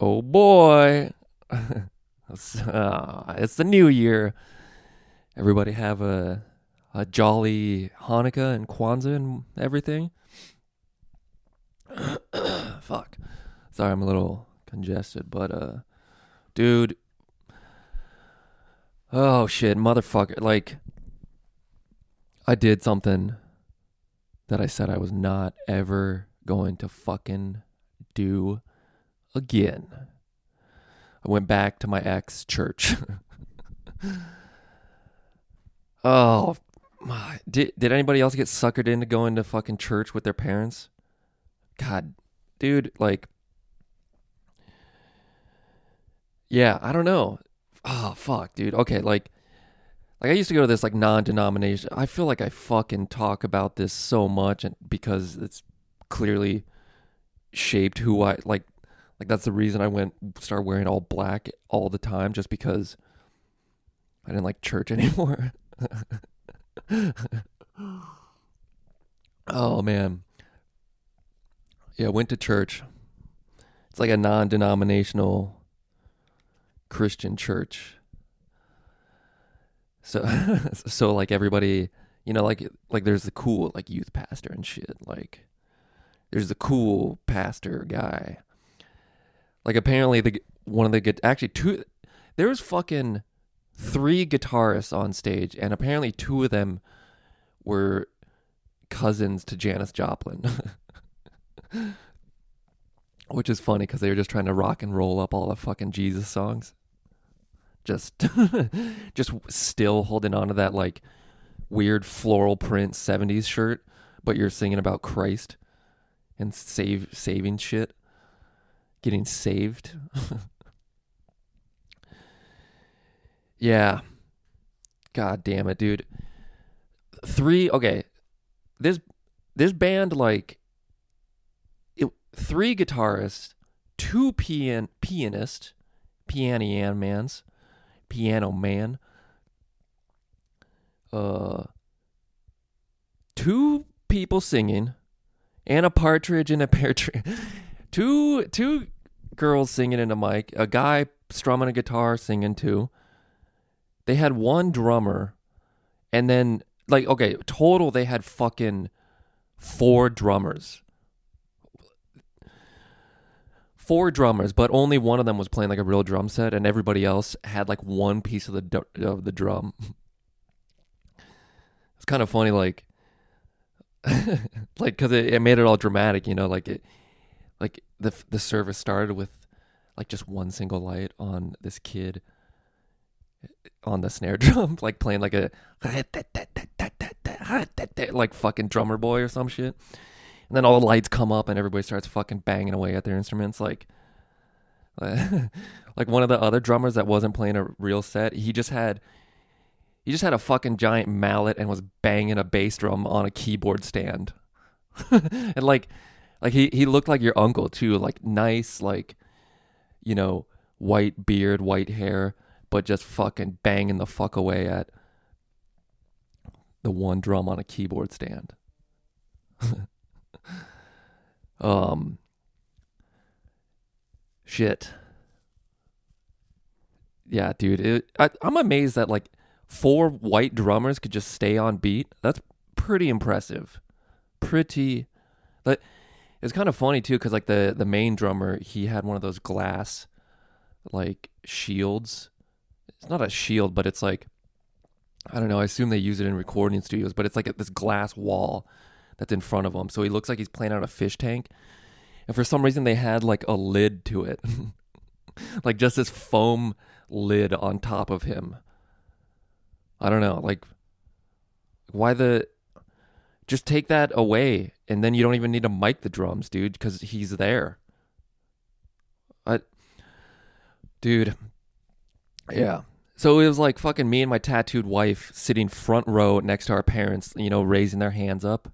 oh boy, it's, uh, it's the new year. Everybody have a a jolly Hanukkah and Kwanzaa and everything. Fuck. Sorry, I'm a little congested, but uh, dude. Oh shit, motherfucker! Like, I did something that I said I was not ever going to fucking do again. I went back to my ex church. oh, my. did did anybody else get suckered into going to fucking church with their parents? God, dude, like, yeah, I don't know. Oh fuck, dude. Okay, like, like I used to go to this like non-denomination. I feel like I fucking talk about this so much, and because it's clearly shaped who I like. Like that's the reason I went start wearing all black all the time, just because I didn't like church anymore. oh man, yeah, went to church. It's like a non-denominational Christian church. So so like everybody, you know, like like there's the cool like youth pastor and shit. Like there's the cool pastor guy. Like apparently the one of the actually two there was fucking three guitarists on stage and apparently two of them were cousins to Janis Joplin. Which is funny because they were just trying to rock and roll up all the fucking Jesus songs. Just just still holding on to that like weird floral print 70s shirt, but you're singing about Christ and save saving shit. Getting saved. yeah. God damn it, dude. Three okay. This this band like it, three guitarists, two pian pianist, piano mans, piano man. Uh two people singing and a partridge and a pear tree. two two girls singing in a mic, a guy strumming a guitar singing too. They had one drummer and then like okay, total they had fucking four drummers. Four drummers, but only one of them was playing like a real drum set, and everybody else had like one piece of the of the drum. It's kind of funny, like, like because it, it made it all dramatic, you know, like it, like the the service started with like just one single light on this kid eh, on the snare drum, like playing like a like fucking drummer boy or some shit. And then all the lights come up and everybody starts fucking banging away at their instruments like like one of the other drummers that wasn't playing a real set, he just had he just had a fucking giant mallet and was banging a bass drum on a keyboard stand. and like like he he looked like your uncle too, like nice like you know, white beard, white hair, but just fucking banging the fuck away at the one drum on a keyboard stand. um shit. Yeah, dude. It, I, I'm amazed that like four white drummers could just stay on beat. That's pretty impressive. Pretty. But it's kind of funny too, because like the the main drummer, he had one of those glass like shields. It's not a shield, but it's like I don't know. I assume they use it in recording studios, but it's like a, this glass wall that's in front of him. So he looks like he's playing out a fish tank. And for some reason, they had like a lid to it, like just this foam lid on top of him. I don't know, like why the just take that away and then you don't even need to mic the drums, dude, because he's there. I, dude, yeah. So it was like fucking me and my tattooed wife sitting front row next to our parents, you know, raising their hands up.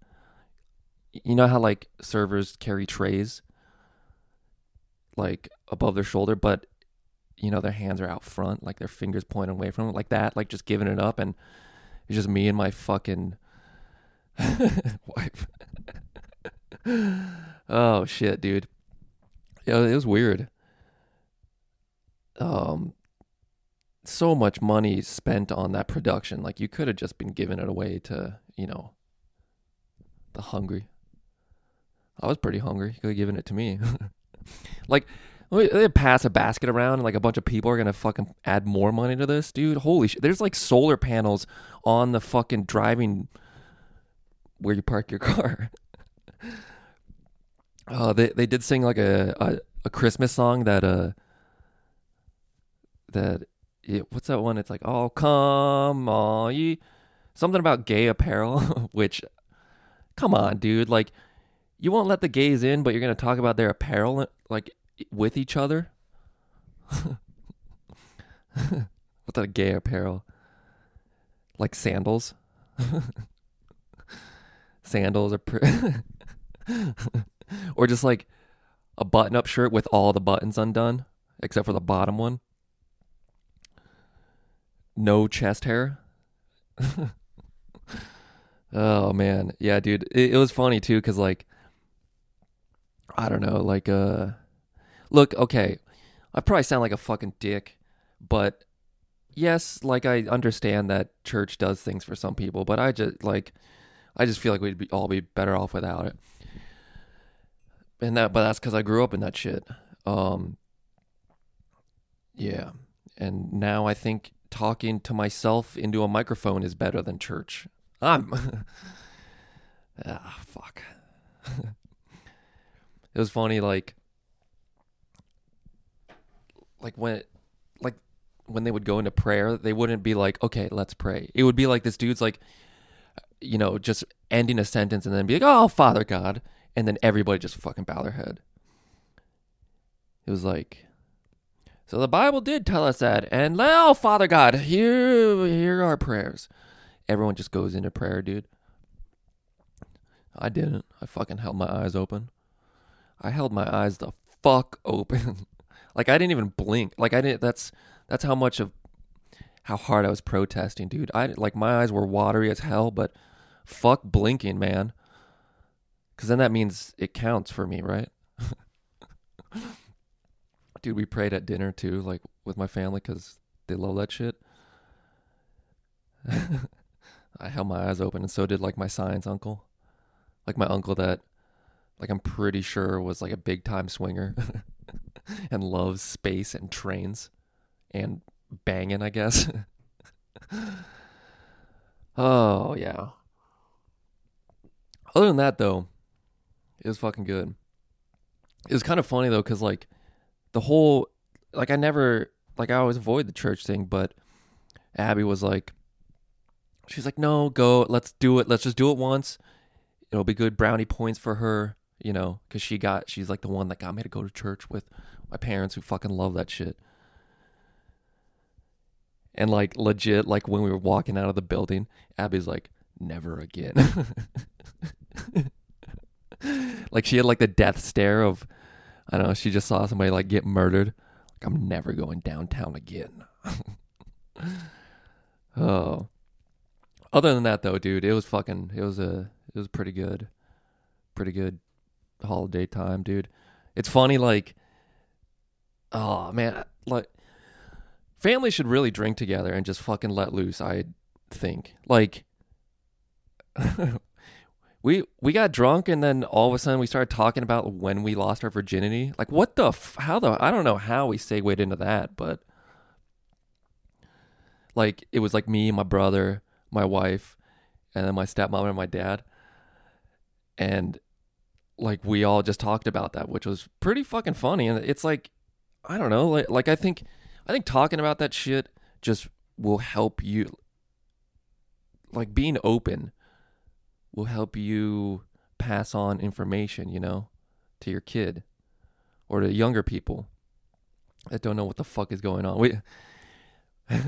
You know how like servers carry trays like above their shoulder, but you know their hands are out front, like their fingers pointing away from it, like that, like just giving it up, and it's just me and my fucking wife. oh shit, dude. Yeah, it was weird. um so much money spent on that production. Like you could have just been giving it away to, you know, the hungry. I was pretty hungry. You could have given it to me. like they pass a basket around and like a bunch of people are gonna fucking add more money to this, dude. Holy shit! There's like solar panels on the fucking driving where you park your car. Oh, they they did sing like a a, a Christmas song that uh that what's that one? It's like oh come on ye something about gay apparel, which come on, dude, like you won't let the gays in, but you're gonna talk about their apparel like with each other. what's that gay apparel? Like sandals. Sandals are. Pre- or just like a button up shirt with all the buttons undone except for the bottom one. No chest hair. oh man. Yeah, dude. It, it was funny too cuz like I don't know, like uh look, okay. I probably sound like a fucking dick, but yes, like I understand that church does things for some people, but I just like I just feel like we'd be, all be better off without it. And that but that's because i grew up in that shit. Um yeah. And now i think talking to myself into a microphone is better than church. I'm ah fuck. It was funny like like when like when they would go into prayer they wouldn't be like okay let's pray. It would be like this dude's like you know just ending a sentence and then be like oh father god and then everybody just fucking bow their head. It was like, so the Bible did tell us that, and oh Father God, here here are prayers. Everyone just goes into prayer, dude. I didn't. I fucking held my eyes open. I held my eyes the fuck open. like I didn't even blink. Like I didn't. That's that's how much of how hard I was protesting, dude. I like my eyes were watery as hell, but fuck blinking, man. Because then that means it counts for me, right? Dude, we prayed at dinner too, like with my family, because they love that shit. I held my eyes open, and so did like my science uncle, like my uncle that, like I'm pretty sure was like a big time swinger, and loves space and trains, and banging, I guess. oh yeah. Other than that, though, it was fucking good. It was kind of funny though, cause like the whole like I never like I always avoid the church thing, but Abby was like, she's like, no, go, let's do it, let's just do it once. It'll be good brownie points for her, you know, because she got she's like the one that got me to go to church with my parents who fucking love that shit. And like legit, like when we were walking out of the building, Abby's like, never again. like she had like the death stare of I don't know, she just saw somebody like get murdered. Like I'm never going downtown again. oh. Other than that though, dude, it was fucking it was a it was pretty good. Pretty good holiday time, dude. It's funny like oh man, like family should really drink together and just fucking let loose, I think. Like we we got drunk and then all of a sudden we started talking about when we lost our virginity. Like what the f- how the I don't know how we segued into that, but like it was like me, my brother, my wife, and then my stepmom and my dad. And like we all just talked about that, which was pretty fucking funny. And it's like I don't know, like like I think I think talking about that shit just will help you like being open will help you pass on information, you know, to your kid or to younger people that don't know what the fuck is going on. We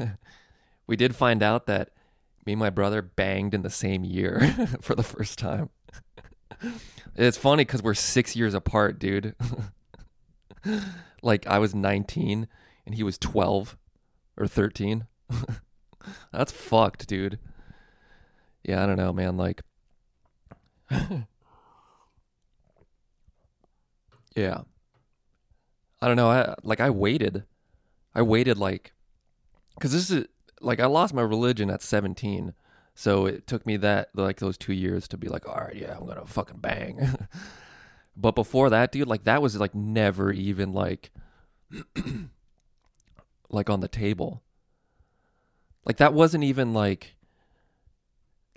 we did find out that me and my brother banged in the same year for the first time. it's funny cuz we're 6 years apart, dude. like I was 19 and he was 12 or 13. That's fucked, dude. Yeah, I don't know, man, like yeah. I don't know. I like I waited. I waited like, because this is like I lost my religion at 17, so it took me that like those two years to be like, all right, yeah, I'm gonna fucking bang. but before that, dude, like that was like never even like, like on the table. Like that wasn't even like,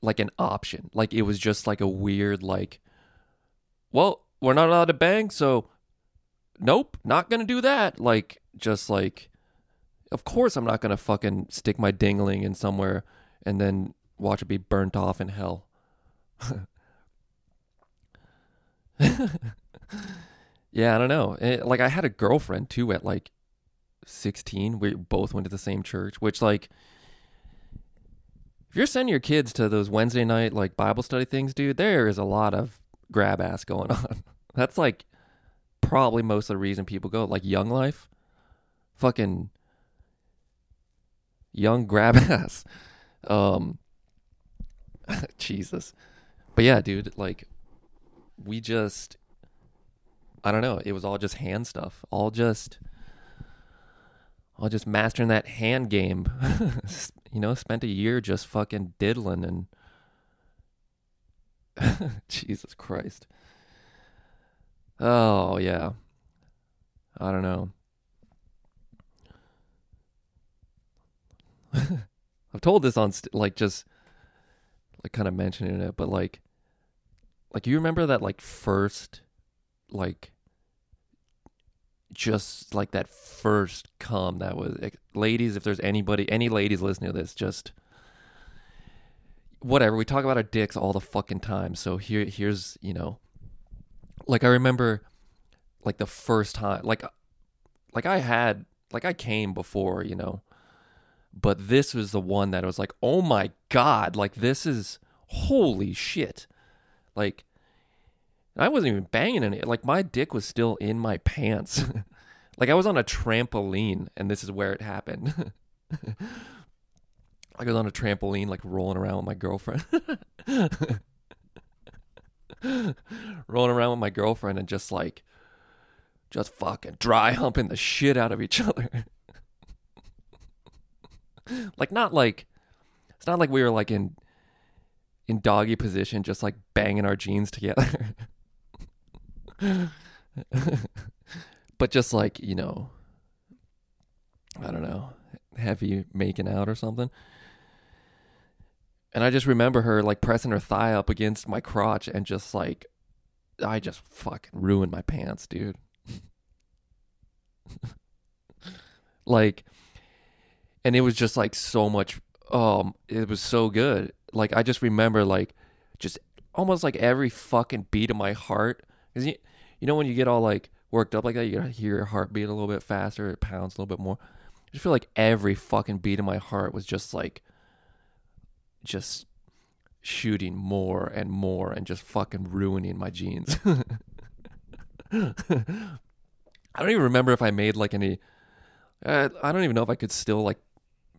like an option. Like it was just like a weird like, well, we're not allowed to bang, so nope, not gonna do that. Like just like of course I'm not gonna fucking stick my dingling in somewhere and then watch it be burnt off in hell. yeah, I don't know. It, like I had a girlfriend too at like 16. We both went to the same church, which like you're sending your kids to those Wednesday night like Bible study things, dude, there is a lot of grab ass going on. That's like probably most of the reason people go. Like Young Life, fucking young grab ass. Um, Jesus. But yeah, dude, like we just I don't know, it was all just hand stuff. All just all just mastering that hand game. You know, spent a year just fucking diddling and Jesus Christ. Oh, yeah. I don't know. I've told this on st- like just like kind of mentioning it, but like like you remember that like first like just like that first come that was ladies if there's anybody any ladies listening to this just whatever we talk about our dicks all the fucking time so here here's you know like I remember like the first time like like I had like I came before, you know. But this was the one that was like, "Oh my god, like this is holy shit." Like I wasn't even banging any like my dick was still in my pants. like I was on a trampoline and this is where it happened. I was on a trampoline like rolling around with my girlfriend. rolling around with my girlfriend and just like just fucking dry humping the shit out of each other. like not like it's not like we were like in in doggy position just like banging our jeans together. but just like, you know, I don't know, heavy making out or something. And I just remember her like pressing her thigh up against my crotch and just like, I just fucking ruined my pants, dude. like, and it was just like so much, um, it was so good. Like, I just remember like, just almost like every fucking beat of my heart. Cause you, you know, when you get all like worked up like that, you gotta hear your heart beat a little bit faster, it pounds a little bit more. I just feel like every fucking beat of my heart was just like, just shooting more and more and just fucking ruining my jeans. I don't even remember if I made like any. Uh, I don't even know if I could still like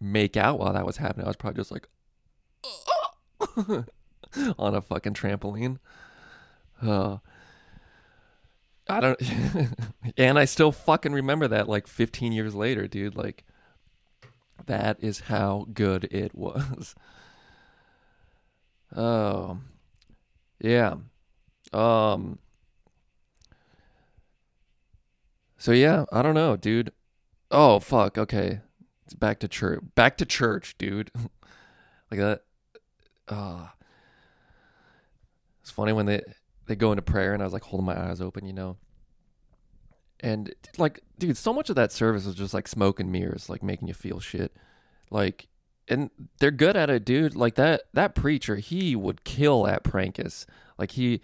make out while that was happening. I was probably just like on a fucking trampoline. Uh, I don't. and I still fucking remember that like 15 years later, dude. Like, that is how good it was. Oh, yeah. Um. So yeah, I don't know, dude. Oh fuck. Okay, it's back to church. Back to church, dude. like that. Ah. Uh, it's funny when they they go into prayer and I was like holding my eyes open, you know. And like, dude, so much of that service was just like smoke and mirrors, like making you feel shit. Like and they're good at it, dude. Like that that preacher, he would kill at Prankus. Like he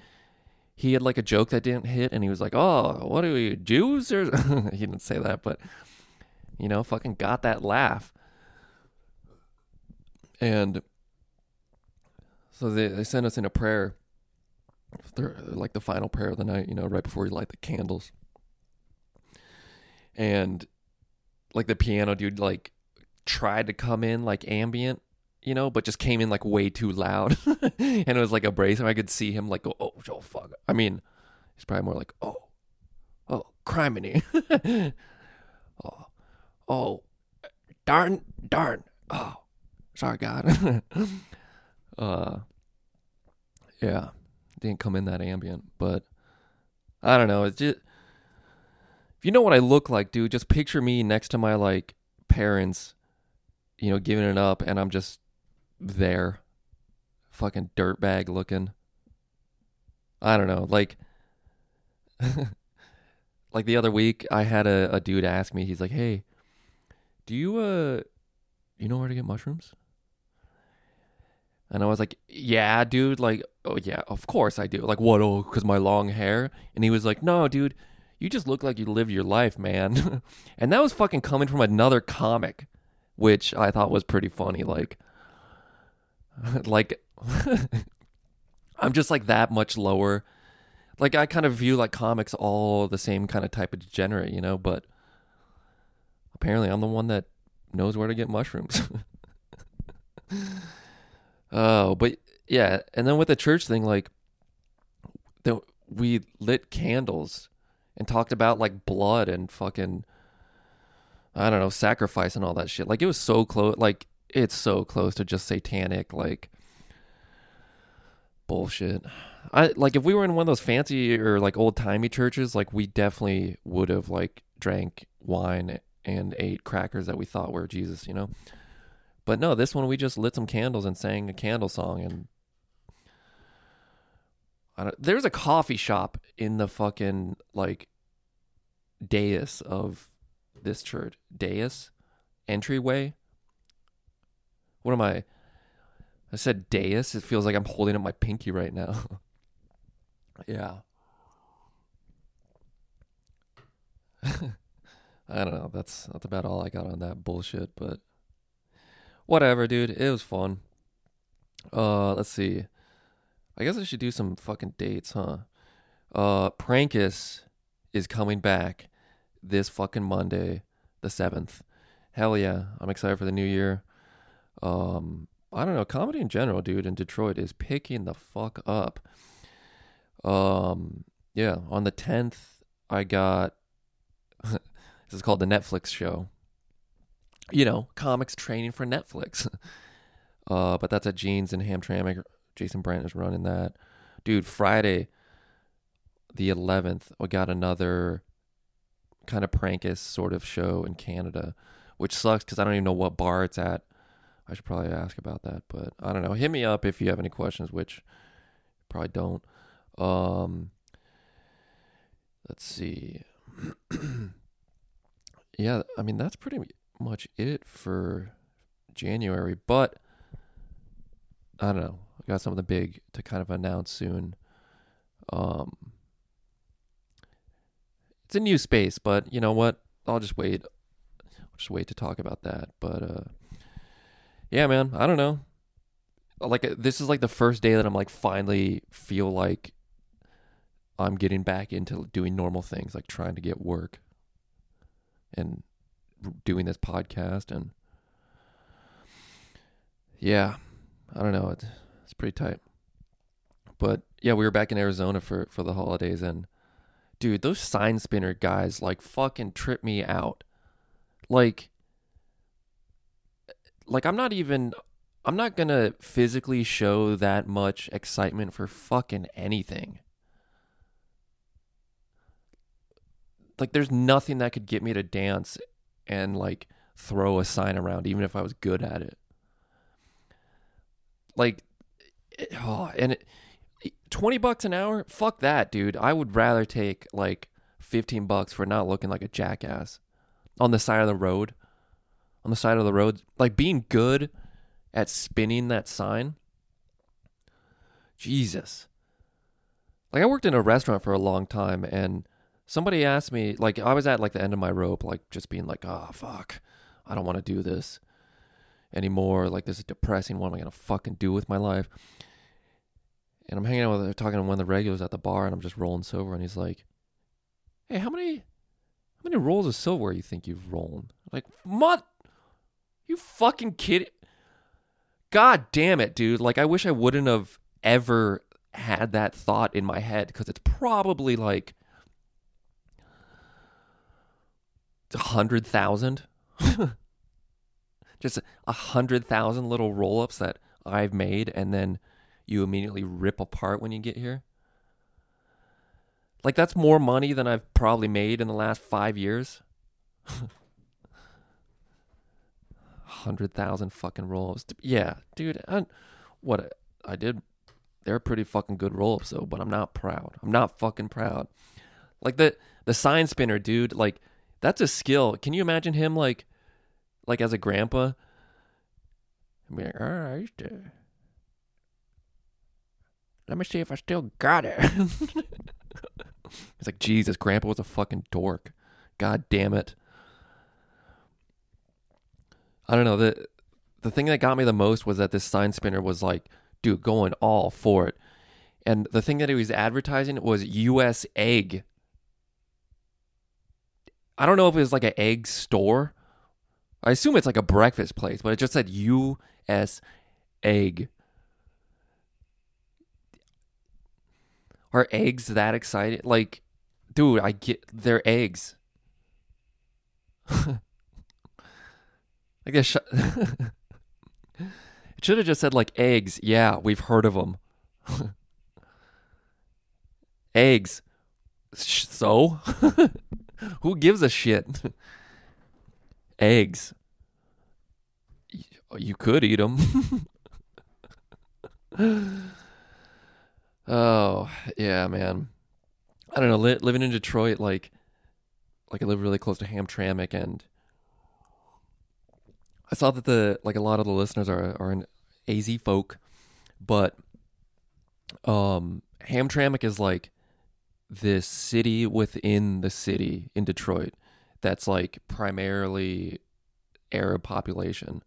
he had like a joke that didn't hit, and he was like, "Oh, what are we Jews?" Or he didn't say that, but you know, fucking got that laugh. And so they they sent us in a prayer, like the final prayer of the night, you know, right before you light the candles. And like the piano dude, like tried to come in like ambient, you know, but just came in like way too loud. and it was like abrasive. I could see him like go, oh, oh fuck. I mean, he's probably more like, oh, oh, criminy. oh, Oh, darn, darn. Oh, sorry, God. uh, yeah, didn't come in that ambient, but I don't know. It's just if you know what I look like, dude. Just picture me next to my like parents, you know, giving it up, and I'm just there, fucking dirtbag looking. I don't know, like. like the other week, I had a, a dude ask me. He's like, "Hey, do you uh, you know where to get mushrooms?" And I was like, "Yeah, dude. Like, oh yeah, of course I do. Like, what? Oh, because my long hair." And he was like, "No, dude, you just look like you live your life, man." and that was fucking coming from another comic, which I thought was pretty funny. Like, like, I'm just like that much lower like I kind of view like comics all the same kind of type of degenerate, you know, but apparently I'm the one that knows where to get mushrooms. Oh, but yeah, and then with the church thing like we lit candles and talked about like blood and fucking I don't know, sacrifice and all that shit. Like it was so close like it's so close to just satanic like bullshit. I like if we were in one of those fancy or like old timey churches, like we definitely would have like drank wine and ate crackers that we thought were Jesus, you know. But no, this one we just lit some candles and sang a candle song and there's a coffee shop in the fucking like dais of this church. Dais? Entryway? What am I? I said dais. It feels like I'm holding up my pinky right now. yeah. I don't know. That's that's about all I got on that bullshit, but whatever, dude. It was fun. Uh, let's see. I guess I should do some fucking dates, huh? Uh, Prankus is coming back this fucking Monday, the seventh. Hell yeah, I'm excited for the new year. Um, I don't know, comedy in general, dude, in Detroit is picking the fuck up. Um, yeah, on the 10th, I got this is called the Netflix show. You know, comics training for Netflix. uh, but that's at Jeans and Hamtramck. Jason Brent is running that. Dude, Friday, the 11th, we got another kind of prankish sort of show in Canada, which sucks because I don't even know what bar it's at. I should probably ask about that, but I don't know. Hit me up if you have any questions, which probably don't. Um, let's see. yeah, I mean that's pretty much it for January, but I don't know. I got something big to kind of announce soon. Um, it's a new space, but you know what? I'll just wait. I'll just wait to talk about that. But uh, yeah, man, I don't know. Like uh, this is like the first day that I'm like finally feel like I'm getting back into doing normal things, like trying to get work and doing this podcast and yeah, I don't know, it's it's pretty tight. But yeah, we were back in Arizona for for the holidays and dude, those sign spinner guys like fucking trip me out. Like like I'm not even I'm not going to physically show that much excitement for fucking anything. Like there's nothing that could get me to dance and like throw a sign around even if I was good at it. Like eh, oh, and it, 20 bucks an hour? Fuck that, dude. I would rather take like 15 bucks for not looking like a jackass on the side of the road on the side of the road, like being good at spinning that sign. Jesus. Like I worked in a restaurant for a long time and somebody asked me like I was at like the end of my rope like just being like, "Oh, fuck. I don't want to do this anymore. Like this is depressing. What am I to fucking do with my life?" And I'm hanging out with uh, talking to one of the regulars at the bar and I'm just rolling silver and he's like, "Hey, how many how many rolls of silver you think you've rolled?" like, "What? You fucking kid God damn it, dude. Like, I wish I wouldn't have ever had that thought in my head because it's probably like a hundred thousand. Just a hundred thousand little roll ups that I've made and then you immediately rip apart when you get here. Like that's more money than I've probably made in the last five years. Hundred thousand fucking roll-ups. Yeah, dude. I, what I did, they're pretty fucking good roll-ups though. But I'm not proud. I'm not fucking proud. Like the the sign spinner, dude. Like that's a skill. Can you imagine him like, like as a grandpa? I mean, like, all right, uh, let me see if I still got it. It's like, Jesus, Grandpa was a fucking dork. God damn it. I don't know. The the thing that got me the most was that this sign spinner was like, dude, going all for it. And the thing that he was advertising was US egg. I don't know if it was like an egg store. I assume it's like a breakfast place, but it just said US egg. Are eggs that excited? Like, dude, I get they're eggs. I guess sh- it should have just said like eggs. Yeah, we've heard of them. eggs. So, who gives a shit? eggs. You could eat them. Oh yeah, man. I don't know. Li- living in Detroit, like, like I live really close to Hamtramck, and I saw that the like a lot of the listeners are are in AZ folk, but um, Hamtramck is like this city within the city in Detroit that's like primarily Arab population,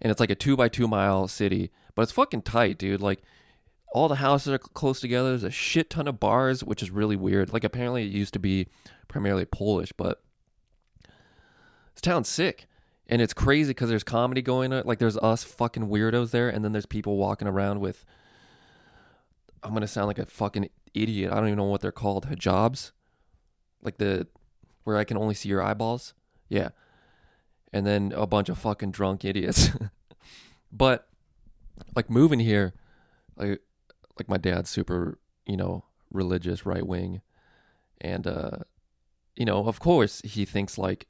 and it's like a two by two mile city, but it's fucking tight, dude. Like all the houses are close together. There's a shit ton of bars, which is really weird. Like apparently it used to be primarily Polish, but this town's sick. And it's crazy because there's comedy going on. Like there's us fucking weirdos there, and then there's people walking around with. I'm gonna sound like a fucking idiot. I don't even know what they're called. Hijabs, like the where I can only see your eyeballs. Yeah, and then a bunch of fucking drunk idiots. but like moving here, like like my dad's super, you know, religious, right wing, and uh, you know, of course he thinks like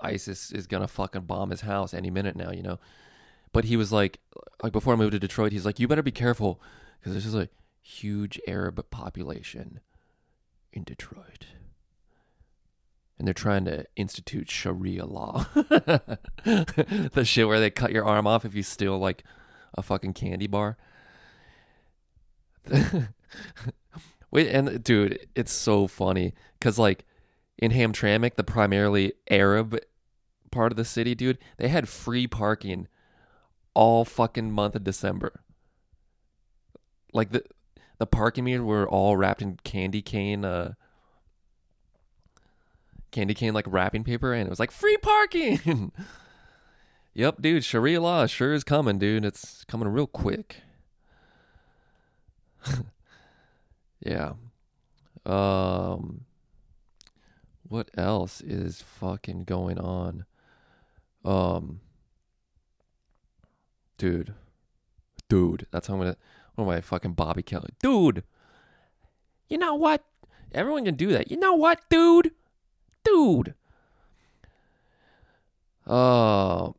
ISIS is gonna fucking bomb his house any minute now, you know. But he was like, like before I moved to Detroit, he's like, you better be careful because there's just a huge Arab population in Detroit. And they're trying to institute Sharia law. the shit where they cut your arm off if you steal like a fucking candy bar. Wait, and dude, it's so funny because like in Hamtramck, the primarily Arab part of the city, dude, they had free parking all fucking month of December. Like the the parking meters were all wrapped in candy cane, uh, candy cane like wrapping paper, and it was like free parking. yep, dude, Sharia law sure is coming, dude. It's coming real quick. yeah. Um what else is fucking going on? Um Dude. Dude, that's how I'm gonna what am I fucking Bobby Kelly? Dude. You know what? Everyone can do that. You know what, dude? Dude. Uh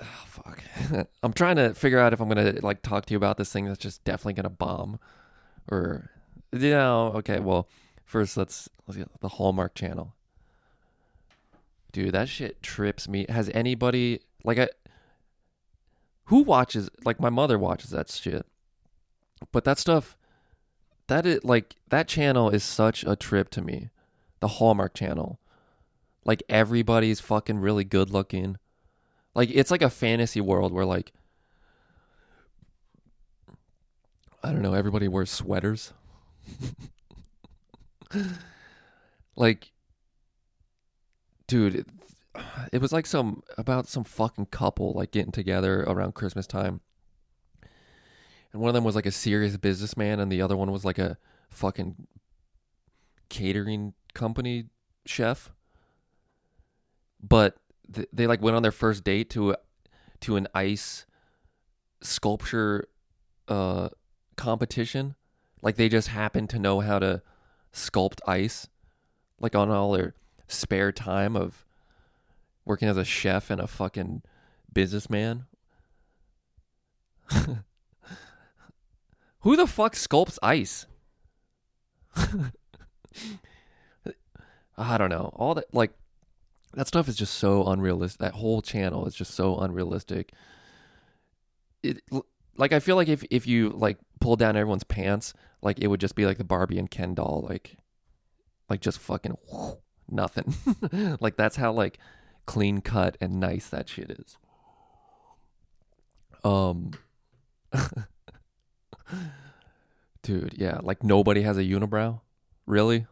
oh, fuck. I'm trying to figure out if I'm gonna like talk to you about this thing that's just definitely gonna bomb, or you know, okay. Well, first let's let's get the Hallmark Channel. Dude, that shit trips me. Has anybody like I? Who watches? Like my mother watches that shit, but that stuff, that is like that channel is such a trip to me. The Hallmark Channel, like everybody's fucking really good looking like it's like a fantasy world where like I don't know, everybody wears sweaters. like dude, it, was like some about some fucking couple like getting together around Christmas time. And one of them was like a serious businessman and the other one was like a fucking catering company chef. but th- they like went on their first date to a, to an ice sculpture uh competition. Like they just happened to know how to sculpt ice like on all their spare time of working as a chef and a fucking businessman. Who the fuck sculpts ice? I don't know. All that like that stuff is just so unrealistic. That whole channel is just so unrealistic. It like I feel like if if you like pull down everyone's pants, like it would just be like the Barbie and Ken doll, like like just fucking nothing. like that's how like clean cut and nice that shit is. Um Dude, yeah, like nobody has a unibrow. Really?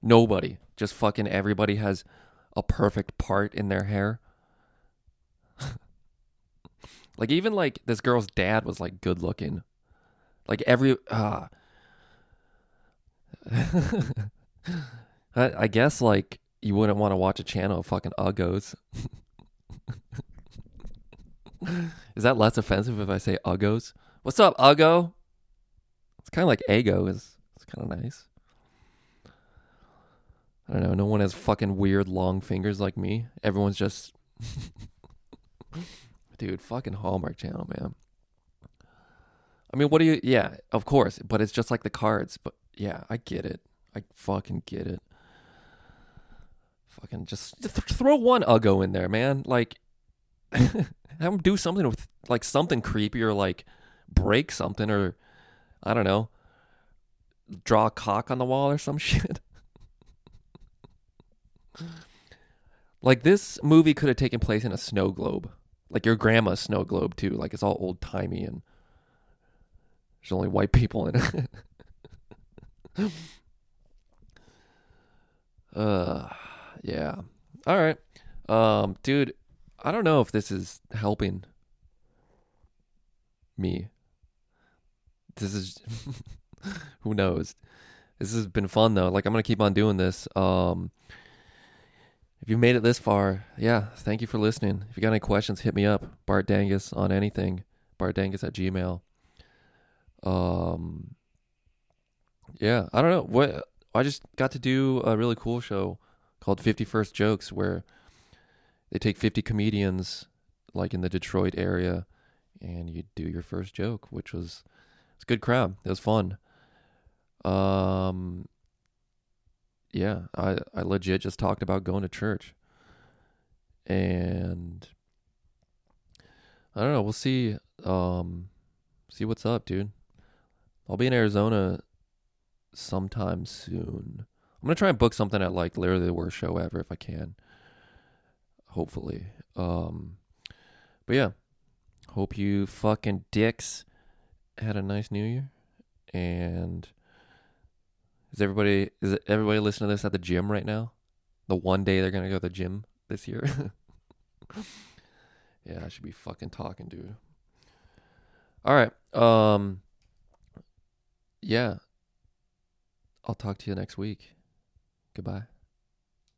Nobody. Just fucking everybody has a perfect part in their hair. like even like this girl's dad was like good looking. Like every I, I guess like you wouldn't want to watch a channel of fucking uggos. Is that less offensive if I say uggos? What's up, uggo? It's kind of like ego. Is it's kind of nice. I don't know. No one has fucking weird long fingers like me. Everyone's just, dude, fucking Hallmark Channel, man. I mean, what do you? Yeah, of course, but it's just like the cards. But yeah, I get it. I fucking get it. Fucking just th- throw one uggo in there, man. Like, have him do something with like something creepy or like break something or I don't know, draw a cock on the wall or some shit. like this movie could have taken place in a snow globe, like your grandma's snow globe too. Like it's all old timey and there's only white people in it. uh, yeah. All right, um, dude. I don't know if this is helping me. This is who knows. This has been fun though. Like I'm gonna keep on doing this. Um, if you made it this far, yeah, thank you for listening. If you got any questions, hit me up. Bart Dangus on anything. Bart Dangus at Gmail. Um, yeah, I don't know what. I just got to do a really cool show called 50 First Jokes where they take 50 comedians like in the Detroit area and you do your first joke, which was it's a good crowd. It was fun. Um yeah, I I legit just talked about going to church. And I don't know, we'll see um see what's up, dude. I'll be in Arizona sometime soon. I'm gonna try and book something at like literally the worst show ever if I can. Hopefully. Um but yeah. Hope you fucking dicks had a nice new year. And is everybody is everybody listening to this at the gym right now? The one day they're gonna go to the gym this year. yeah, I should be fucking talking, dude. All right. Um yeah. I'll talk to you next week. Goodbye.